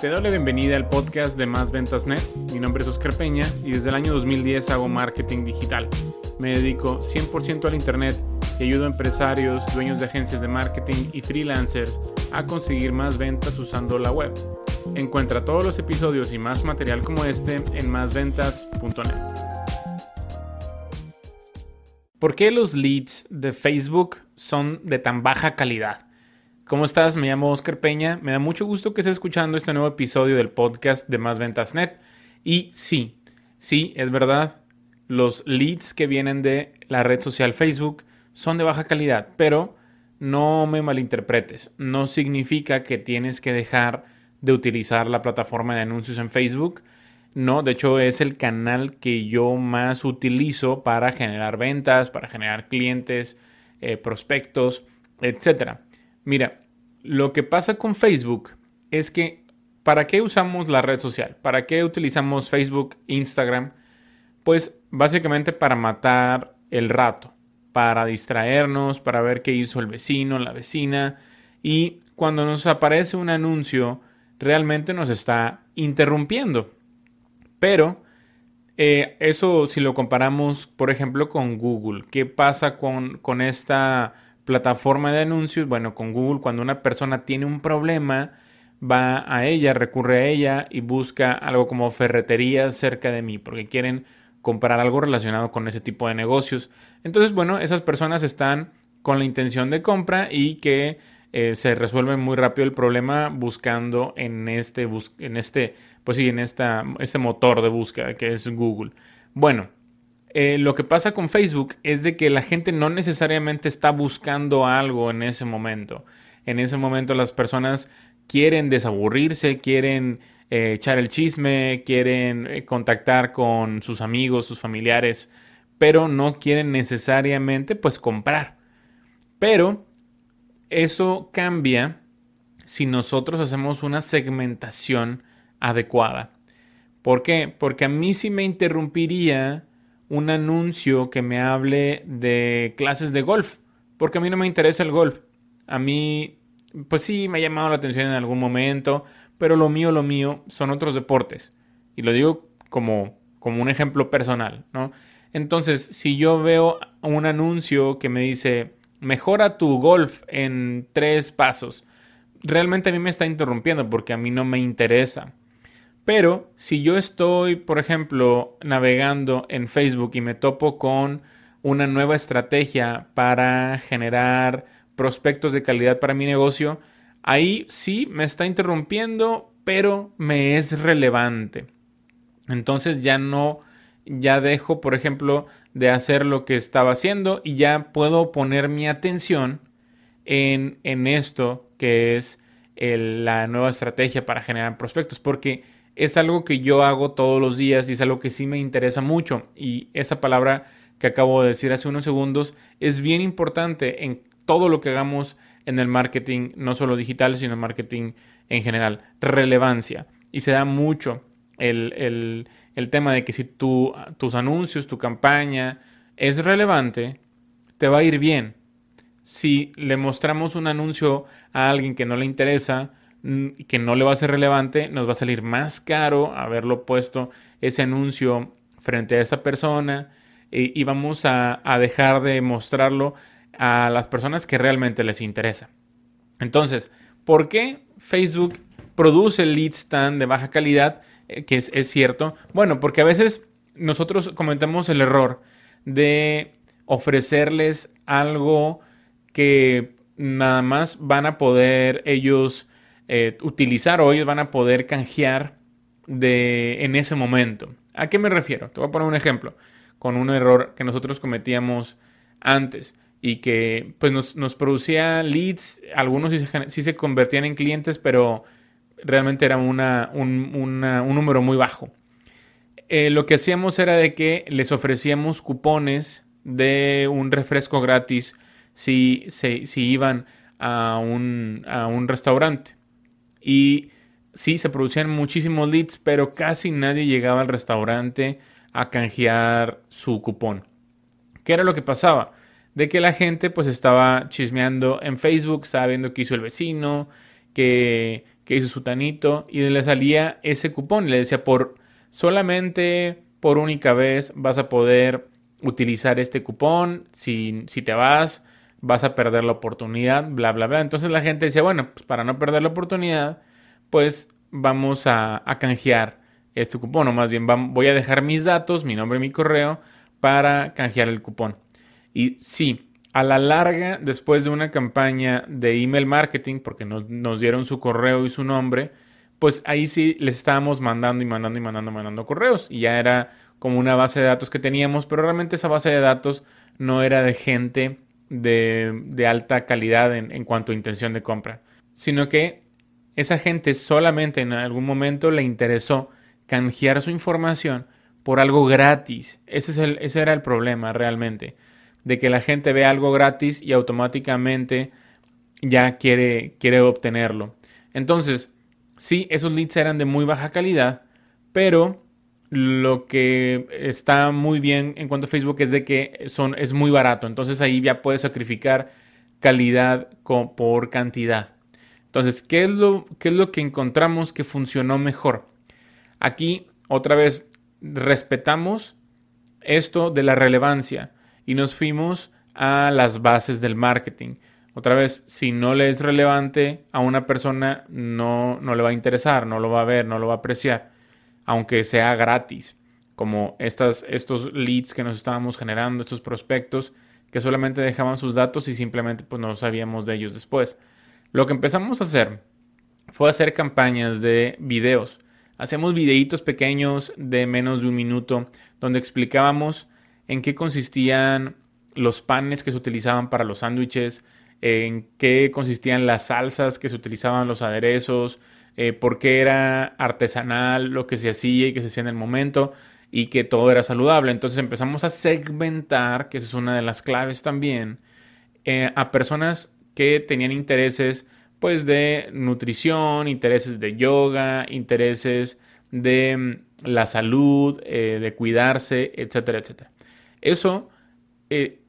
Te doy la bienvenida al podcast de Más Ventas Net. Mi nombre es Oscar Peña y desde el año 2010 hago marketing digital. Me dedico 100% al Internet y ayudo a empresarios, dueños de agencias de marketing y freelancers a conseguir más ventas usando la web. Encuentra todos los episodios y más material como este en másventas.net. ¿Por qué los leads de Facebook son de tan baja calidad? ¿Cómo estás? Me llamo Oscar Peña. Me da mucho gusto que estés escuchando este nuevo episodio del podcast de Más Ventas Net. Y sí, sí, es verdad, los leads que vienen de la red social Facebook son de baja calidad, pero no me malinterpretes. No significa que tienes que dejar de utilizar la plataforma de anuncios en Facebook. No, de hecho es el canal que yo más utilizo para generar ventas, para generar clientes, eh, prospectos, etcétera. Mira, lo que pasa con Facebook es que ¿para qué usamos la red social? ¿Para qué utilizamos Facebook, Instagram? Pues básicamente para matar el rato, para distraernos, para ver qué hizo el vecino, la vecina. Y cuando nos aparece un anuncio, realmente nos está interrumpiendo. Pero eh, eso si lo comparamos, por ejemplo, con Google, ¿qué pasa con, con esta plataforma de anuncios, bueno, con Google, cuando una persona tiene un problema, va a ella, recurre a ella y busca algo como ferretería cerca de mí, porque quieren comprar algo relacionado con ese tipo de negocios. Entonces, bueno, esas personas están con la intención de compra y que eh, se resuelve muy rápido el problema buscando en este, en este, pues sí, en esta, este motor de búsqueda que es Google. Bueno, eh, lo que pasa con Facebook es de que la gente no necesariamente está buscando algo en ese momento. En ese momento las personas quieren desaburrirse, quieren eh, echar el chisme, quieren eh, contactar con sus amigos, sus familiares, pero no quieren necesariamente pues comprar. Pero eso cambia si nosotros hacemos una segmentación adecuada. ¿Por qué? Porque a mí sí me interrumpiría un anuncio que me hable de clases de golf, porque a mí no me interesa el golf. A mí, pues sí, me ha llamado la atención en algún momento, pero lo mío, lo mío son otros deportes. Y lo digo como, como un ejemplo personal, ¿no? Entonces, si yo veo un anuncio que me dice, mejora tu golf en tres pasos, realmente a mí me está interrumpiendo porque a mí no me interesa. Pero si yo estoy, por ejemplo, navegando en Facebook y me topo con una nueva estrategia para generar prospectos de calidad para mi negocio, ahí sí me está interrumpiendo, pero me es relevante. Entonces ya no, ya dejo, por ejemplo, de hacer lo que estaba haciendo y ya puedo poner mi atención en, en esto que es la nueva estrategia para generar prospectos. Porque es algo que yo hago todos los días y es algo que sí me interesa mucho. Y esa palabra que acabo de decir hace unos segundos es bien importante en todo lo que hagamos en el marketing, no solo digital, sino marketing en general. Relevancia. Y se da mucho el, tema de que si tu, tus anuncios, tu campaña es relevante, te va a ir bien. Si le mostramos un anuncio a alguien que no le interesa, que no le va a ser relevante, nos va a salir más caro haberlo puesto ese anuncio frente a esa persona y, vamos a, dejar de mostrarlo a las personas que realmente les interesa. Entonces, ¿por qué Facebook produce leads tan de baja calidad? Eh, que es, es cierto. Bueno, porque a veces nosotros cometemos el error de ofrecerles algo que nada más van a poder ellos eh, utilizar ellos van a poder canjear de, en ese momento. ¿A qué me refiero? Te voy a poner un ejemplo con un error que nosotros cometíamos antes y que pues nos, producía leads, algunos sí se, convertían en clientes, pero realmente era una, un, número muy bajo. Eh, lo que hacíamos era de que les ofrecíamos cupones de un refresco gratis si, si iban a un, a un restaurante. Y sí, se producían muchísimos leads, pero casi nadie llegaba al restaurante a canjear su cupón. ¿Qué era lo que pasaba? De que la gente pues estaba chismeando en Facebook, estaba viendo qué hizo el vecino, que, que hizo su tanito y le salía ese cupón le decía por solamente por única vez vas a poder utilizar este cupón, si, si te vas vas a perder la oportunidad, bla, bla, bla. Entonces la gente decía, bueno, pues para no perder la oportunidad, pues vamos a, canjear este cupón, o más bien voy a dejar mis datos, mi nombre y mi correo, para canjear el cupón. Y sí, a la larga, después de una campaña de email marketing, porque nos, nos dieron su correo y su nombre, pues ahí sí les estábamos mandando y mandando y mandando, mandando correos. Y ya era como una base de datos que teníamos, pero realmente esa base de datos no era de gente de, alta calidad en, en, cuanto a intención de compra, sino que esa gente solamente en algún momento le interesó canjear su información por algo gratis. Ese, es el, ese era el problema realmente, de que la gente ve algo gratis y automáticamente ya quiere, quiere obtenerlo. Entonces, sí, esos leads eran de muy baja calidad, pero lo que está muy bien en cuanto a Facebook es de que son, es muy barato. Entonces ahí ya puedes sacrificar calidad por cantidad. Entonces, ¿qué es, lo, ¿qué es lo que encontramos que funcionó mejor? Aquí, otra vez, respetamos esto de la relevancia y nos fuimos a las bases del marketing. Otra vez, si no le es relevante a una persona, no, no le va a interesar, no lo va a ver, no lo va a apreciar aunque sea gratis, como estas, estos leads que nos estábamos generando, estos prospectos que solamente dejaban sus datos y simplemente pues no sabíamos de ellos después. Lo que empezamos a hacer fue hacer campañas de videos. Hacemos videitos pequeños de menos de un minuto donde explicábamos en qué consistían los panes que se utilizaban para los sándwiches, en qué consistían las salsas que se utilizaban los aderezos, eh, por qué era artesanal lo que se hacía y que se hacía en el momento y que todo era saludable. Entonces empezamos a segmentar, que esa es una de las claves también, eh, a personas que tenían intereses pues de nutrición, intereses de yoga, intereses de mm, la salud, eh, de cuidarse, etcétera, etcétera. Eso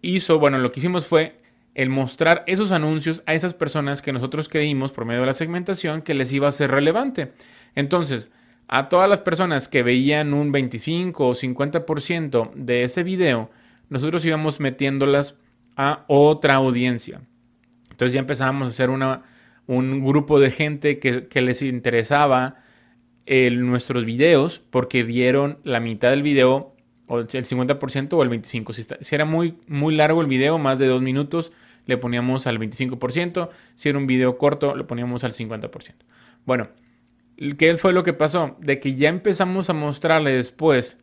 hizo, bueno, lo que hicimos fue el mostrar esos anuncios a esas personas que nosotros creímos por medio de la segmentación que les iba a ser relevante. Entonces, a todas las personas que veían un 25 o 50% de ese video, nosotros íbamos metiéndolas a otra audiencia. Entonces ya empezábamos a hacer una, un grupo de gente que, les interesaba nuestros videos porque vieron la mitad del video o el 50% o el 25%. Si, si, era muy, muy largo el video, más de dos minutos, le poníamos al 25%, si era un video corto, le poníamos al 50%. Bueno, ¿qué fue lo que pasó? De que ya empezamos a mostrarle después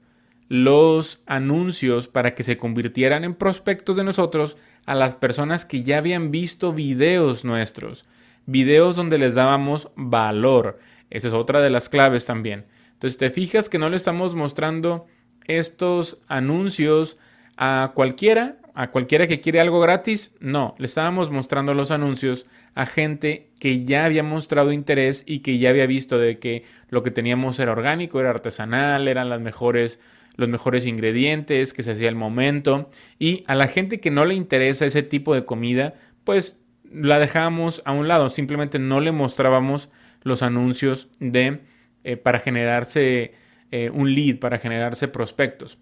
los anuncios para que se convirtieran en prospectos de nosotros a las personas que ya habían visto videos nuestros, videos donde les dábamos valor. Esa es otra de las claves también. Entonces te fijas que no le estamos mostrando estos anuncios a cualquiera, a cualquiera que quiere algo gratis, no, le estábamos mostrando los anuncios a gente que ya había mostrado interés y que ya había visto de que lo que teníamos era orgánico, era artesanal, eran las mejores los mejores ingredientes, que se hacía el momento. Y a la gente que no le interesa ese tipo de comida, pues la dejábamos a un lado, simplemente no le mostrábamos los anuncios de eh, para generarse eh, un lead, para generarse prospectos.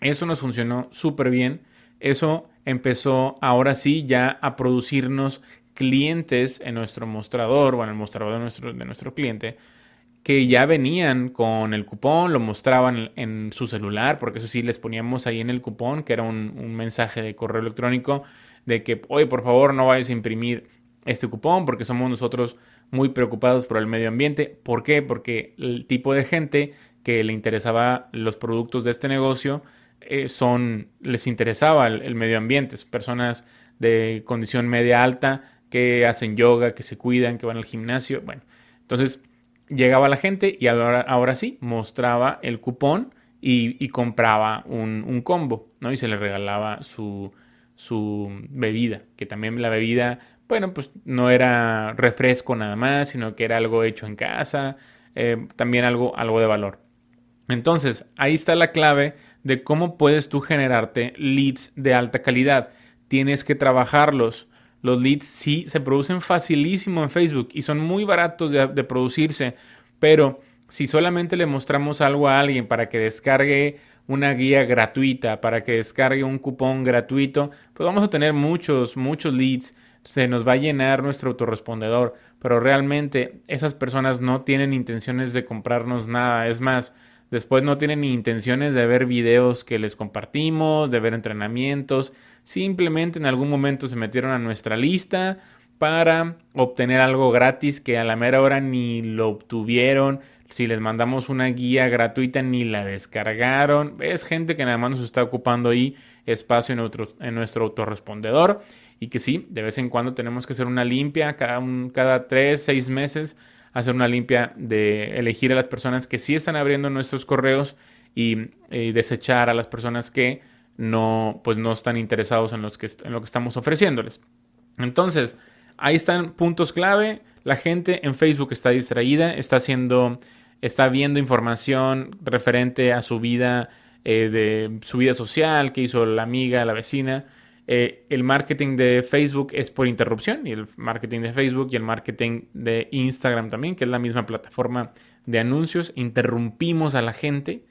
Eso nos funcionó súper bien eso empezó ahora sí ya a producirnos clientes en nuestro mostrador o en el mostrador de nuestro, de nuestro cliente que ya venían con el cupón, lo mostraban en su celular, porque eso sí les poníamos ahí en el cupón, que era un, mensaje de correo electrónico de que, oye, por favor, no vayas a imprimir este cupón, porque somos nosotros muy preocupados por el medio ambiente. ¿Por qué? Porque el tipo de gente que le interesaba los productos de este negocio eh, son, les interesaba el, medio ambiente, personas de condición media alta que hacen yoga, que se cuidan, que van al gimnasio. Bueno, entonces llegaba la gente y ahora, ahora sí mostraba el cupón y, compraba un, combo, ¿no? Y se le regalaba su, su bebida, que también la bebida, bueno, pues no era refresco nada más, sino que era algo hecho en casa, eh, también algo, algo de valor. Entonces, ahí está la clave de cómo puedes tú generarte leads de alta calidad. Tienes que trabajarlos. Los leads sí se producen facilísimo en Facebook y son muy baratos de, de producirse, pero si solamente le mostramos algo a alguien para que descargue una guía gratuita, para que descargue un cupón gratuito, pues vamos a tener muchos, muchos leads. Se nos va a llenar nuestro autorrespondedor, pero realmente esas personas no tienen intenciones de comprarnos nada. Es más, después no tienen ni intenciones de ver videos que les compartimos, de ver entrenamientos. Simplemente en algún momento se metieron a nuestra lista para obtener algo gratis que a la mera hora ni lo obtuvieron, si les mandamos una guía gratuita ni la descargaron. Es gente que nada más nos está ocupando ahí espacio en, otro, en nuestro autorrespondedor y que sí, de vez en cuando tenemos que hacer una limpia, cada, un, cada tres, seis meses, hacer una limpia de elegir a las personas que sí están abriendo nuestros correos y, desechar a las personas que no, pues no están interesados en, que, en lo que estamos ofreciéndoles. Entonces, ahí están puntos clave. La gente en Facebook está distraída, está haciendo está viendo información referente a su vida, eh, de su vida social, que hizo la amiga, la vecina. Eh, el marketing de Facebook es por interrupción y el marketing de Facebook y el marketing de Instagram también, que es la misma plataforma de anuncios. Interrumpimos a la gente.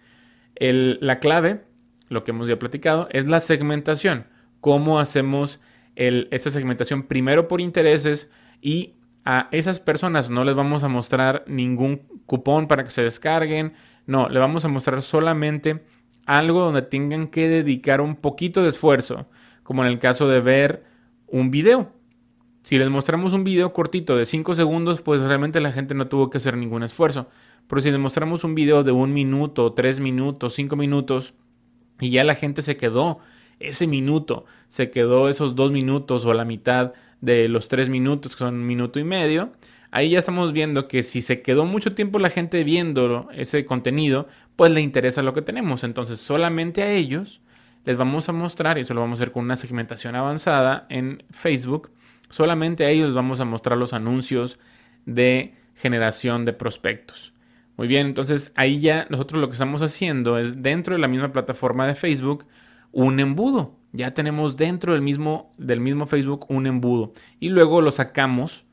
la clave, lo que hemos ya platicado, es la segmentación. ¿Cómo hacemos esta segmentación primero por intereses y a esas personas no les vamos a mostrar ningún cupón para que se descarguen. No, le vamos a mostrar solamente algo donde tengan que dedicar un poquito de esfuerzo, como en el caso de ver un video. Si les mostramos un video cortito de 5 segundos, pues realmente la gente no tuvo que hacer ningún esfuerzo. Pero si les mostramos un video de un minuto, tres minutos, cinco minutos, y ya la gente se quedó ese minuto, se quedó esos dos minutos o la mitad de los tres minutos, que son un minuto y medio, ahí ya estamos viendo que si se quedó mucho tiempo la gente viendo ese contenido, pues le interesa lo que tenemos. Entonces solamente a ellos les vamos a mostrar, y eso lo vamos a hacer con una segmentación avanzada en Facebook, solamente a ellos vamos a mostrar los anuncios de generación de prospectos. Muy bien, entonces ahí ya nosotros lo que estamos haciendo es dentro de la misma plataforma de Facebook un embudo ya tenemos dentro del mismo, del mismo Facebook un embudo. Y luego lo sacamos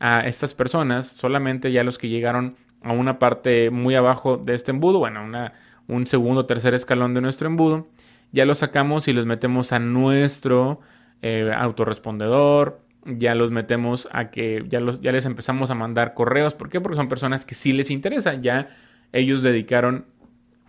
a estas personas, solamente ya los que llegaron a una parte muy abajo de este embudo, bueno, una, un segundo o tercer escalón de nuestro embudo, ya los sacamos y los metemos a nuestro eh, autorrespondedor, ya los metemos a que ya, los, ya les empezamos a mandar correos. ¿Por qué? Porque son personas que sí les interesa, ya ellos dedicaron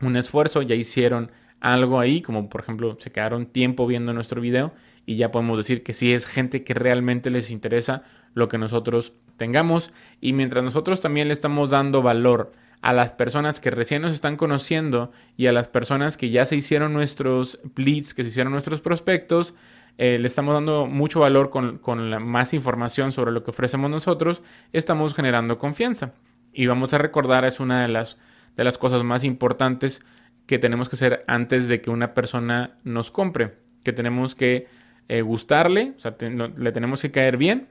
un esfuerzo, ya hicieron algo ahí, como por ejemplo se quedaron tiempo viendo nuestro video y ya podemos decir que sí es gente que realmente les interesa lo que nosotros tengamos y mientras nosotros también le estamos dando valor a las personas que recién nos están conociendo y a las personas que ya se hicieron nuestros leads, que se hicieron nuestros prospectos, eh, le estamos dando mucho valor con, con la más información sobre lo que ofrecemos nosotros, estamos generando confianza. Y vamos a recordar, es una de las, de las cosas más importantes que tenemos que hacer antes de que una persona nos compre, que tenemos que eh, gustarle, o sea, le tenemos que caer bien,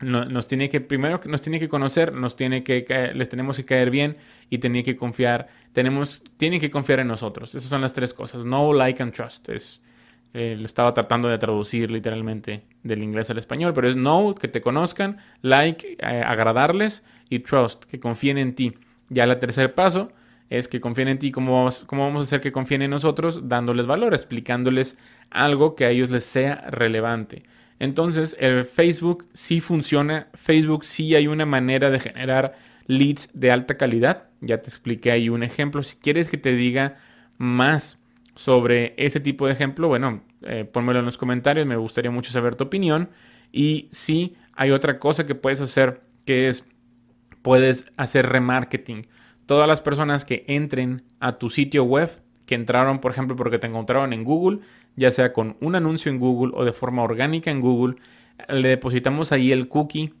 nos tiene que, primero nos tiene que conocer, nos tiene que, les tenemos que caer bien y tiene que confiar, tenemos, tienen que confiar en nosotros. Esas son las tres cosas, no like and trust. Es, eh, lo estaba tratando de traducir literalmente del inglés al español, pero es no, que te conozcan, like, eh, agradarles y trust, que confíen en ti. Ya el tercer paso es que confíen en ti, ¿cómo vamos, ¿cómo vamos a hacer que confíen en nosotros? Dándoles valor, explicándoles algo que a ellos les sea relevante. Entonces, el Facebook sí funciona, Facebook sí hay una manera de generar leads de alta calidad. Ya te expliqué ahí un ejemplo. Si quieres que te diga más sobre ese tipo de ejemplo, bueno, eh, en los comentarios, me gustaría mucho saber tu opinión. Y sí, hay otra cosa que puedes hacer, que es, puedes hacer remarketing todas las personas que entren a tu sitio web, que entraron, por ejemplo, porque te encontraron en Google, ya sea con un anuncio en Google o de forma orgánica en Google, le depositamos ahí el cookie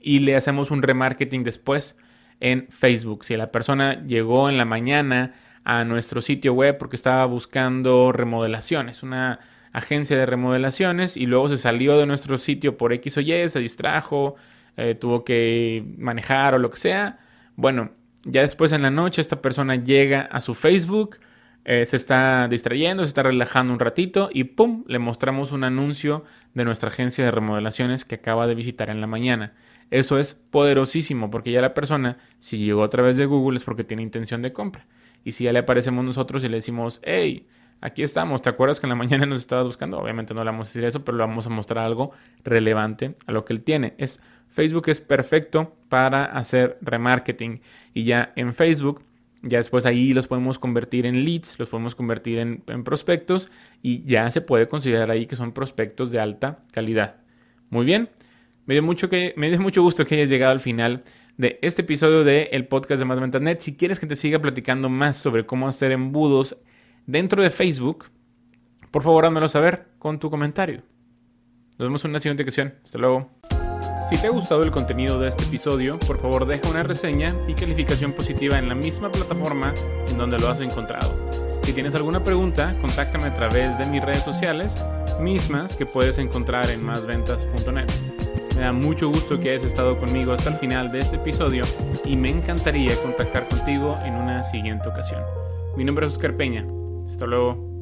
y le hacemos un remarketing después en Facebook. Si la persona llegó en la mañana a nuestro sitio web porque estaba buscando remodelaciones, una agencia de remodelaciones y luego se salió de nuestro sitio por X o Y, se distrajo, eh, tuvo que manejar o lo que sea, bueno, ya después en la noche esta persona llega a su Facebook, eh, se está distrayendo, se está relajando un ratito y ¡pum! le mostramos un anuncio de nuestra agencia de remodelaciones que acaba de visitar en la mañana. Eso es poderosísimo porque ya la persona, si llegó a través de Google es porque tiene intención de compra. Y si ya le aparecemos nosotros y le decimos, hey, aquí estamos, ¿te acuerdas que en la mañana nos estabas buscando? Obviamente no le vamos a decir eso, pero le vamos a mostrar algo relevante a lo que él tiene. Es, Facebook es perfecto para hacer remarketing y ya en Facebook ya después ahí los podemos convertir en leads, los podemos convertir en, prospectos y ya se puede considerar ahí que son prospectos de alta calidad. Muy bien, me dio mucho, que, me dio mucho gusto que hayas llegado al final de este episodio del el podcast de Más Ventas Net. Si quieres que te siga platicando más sobre cómo hacer embudos dentro de Facebook, por favor házmelo saber con tu comentario. Nos vemos en una siguiente ocasión. Hasta luego. Si te ha gustado el contenido de este episodio, por favor deja una reseña y calificación positiva en la misma plataforma en donde lo has encontrado. Si tienes alguna pregunta, contáctame a través de mis redes sociales, mismas que puedes encontrar en másventas.net. Me da mucho gusto que hayas estado conmigo hasta el final de este episodio y me encantaría contactar contigo en una siguiente ocasión. Mi nombre es Oscar Peña. Hasta luego.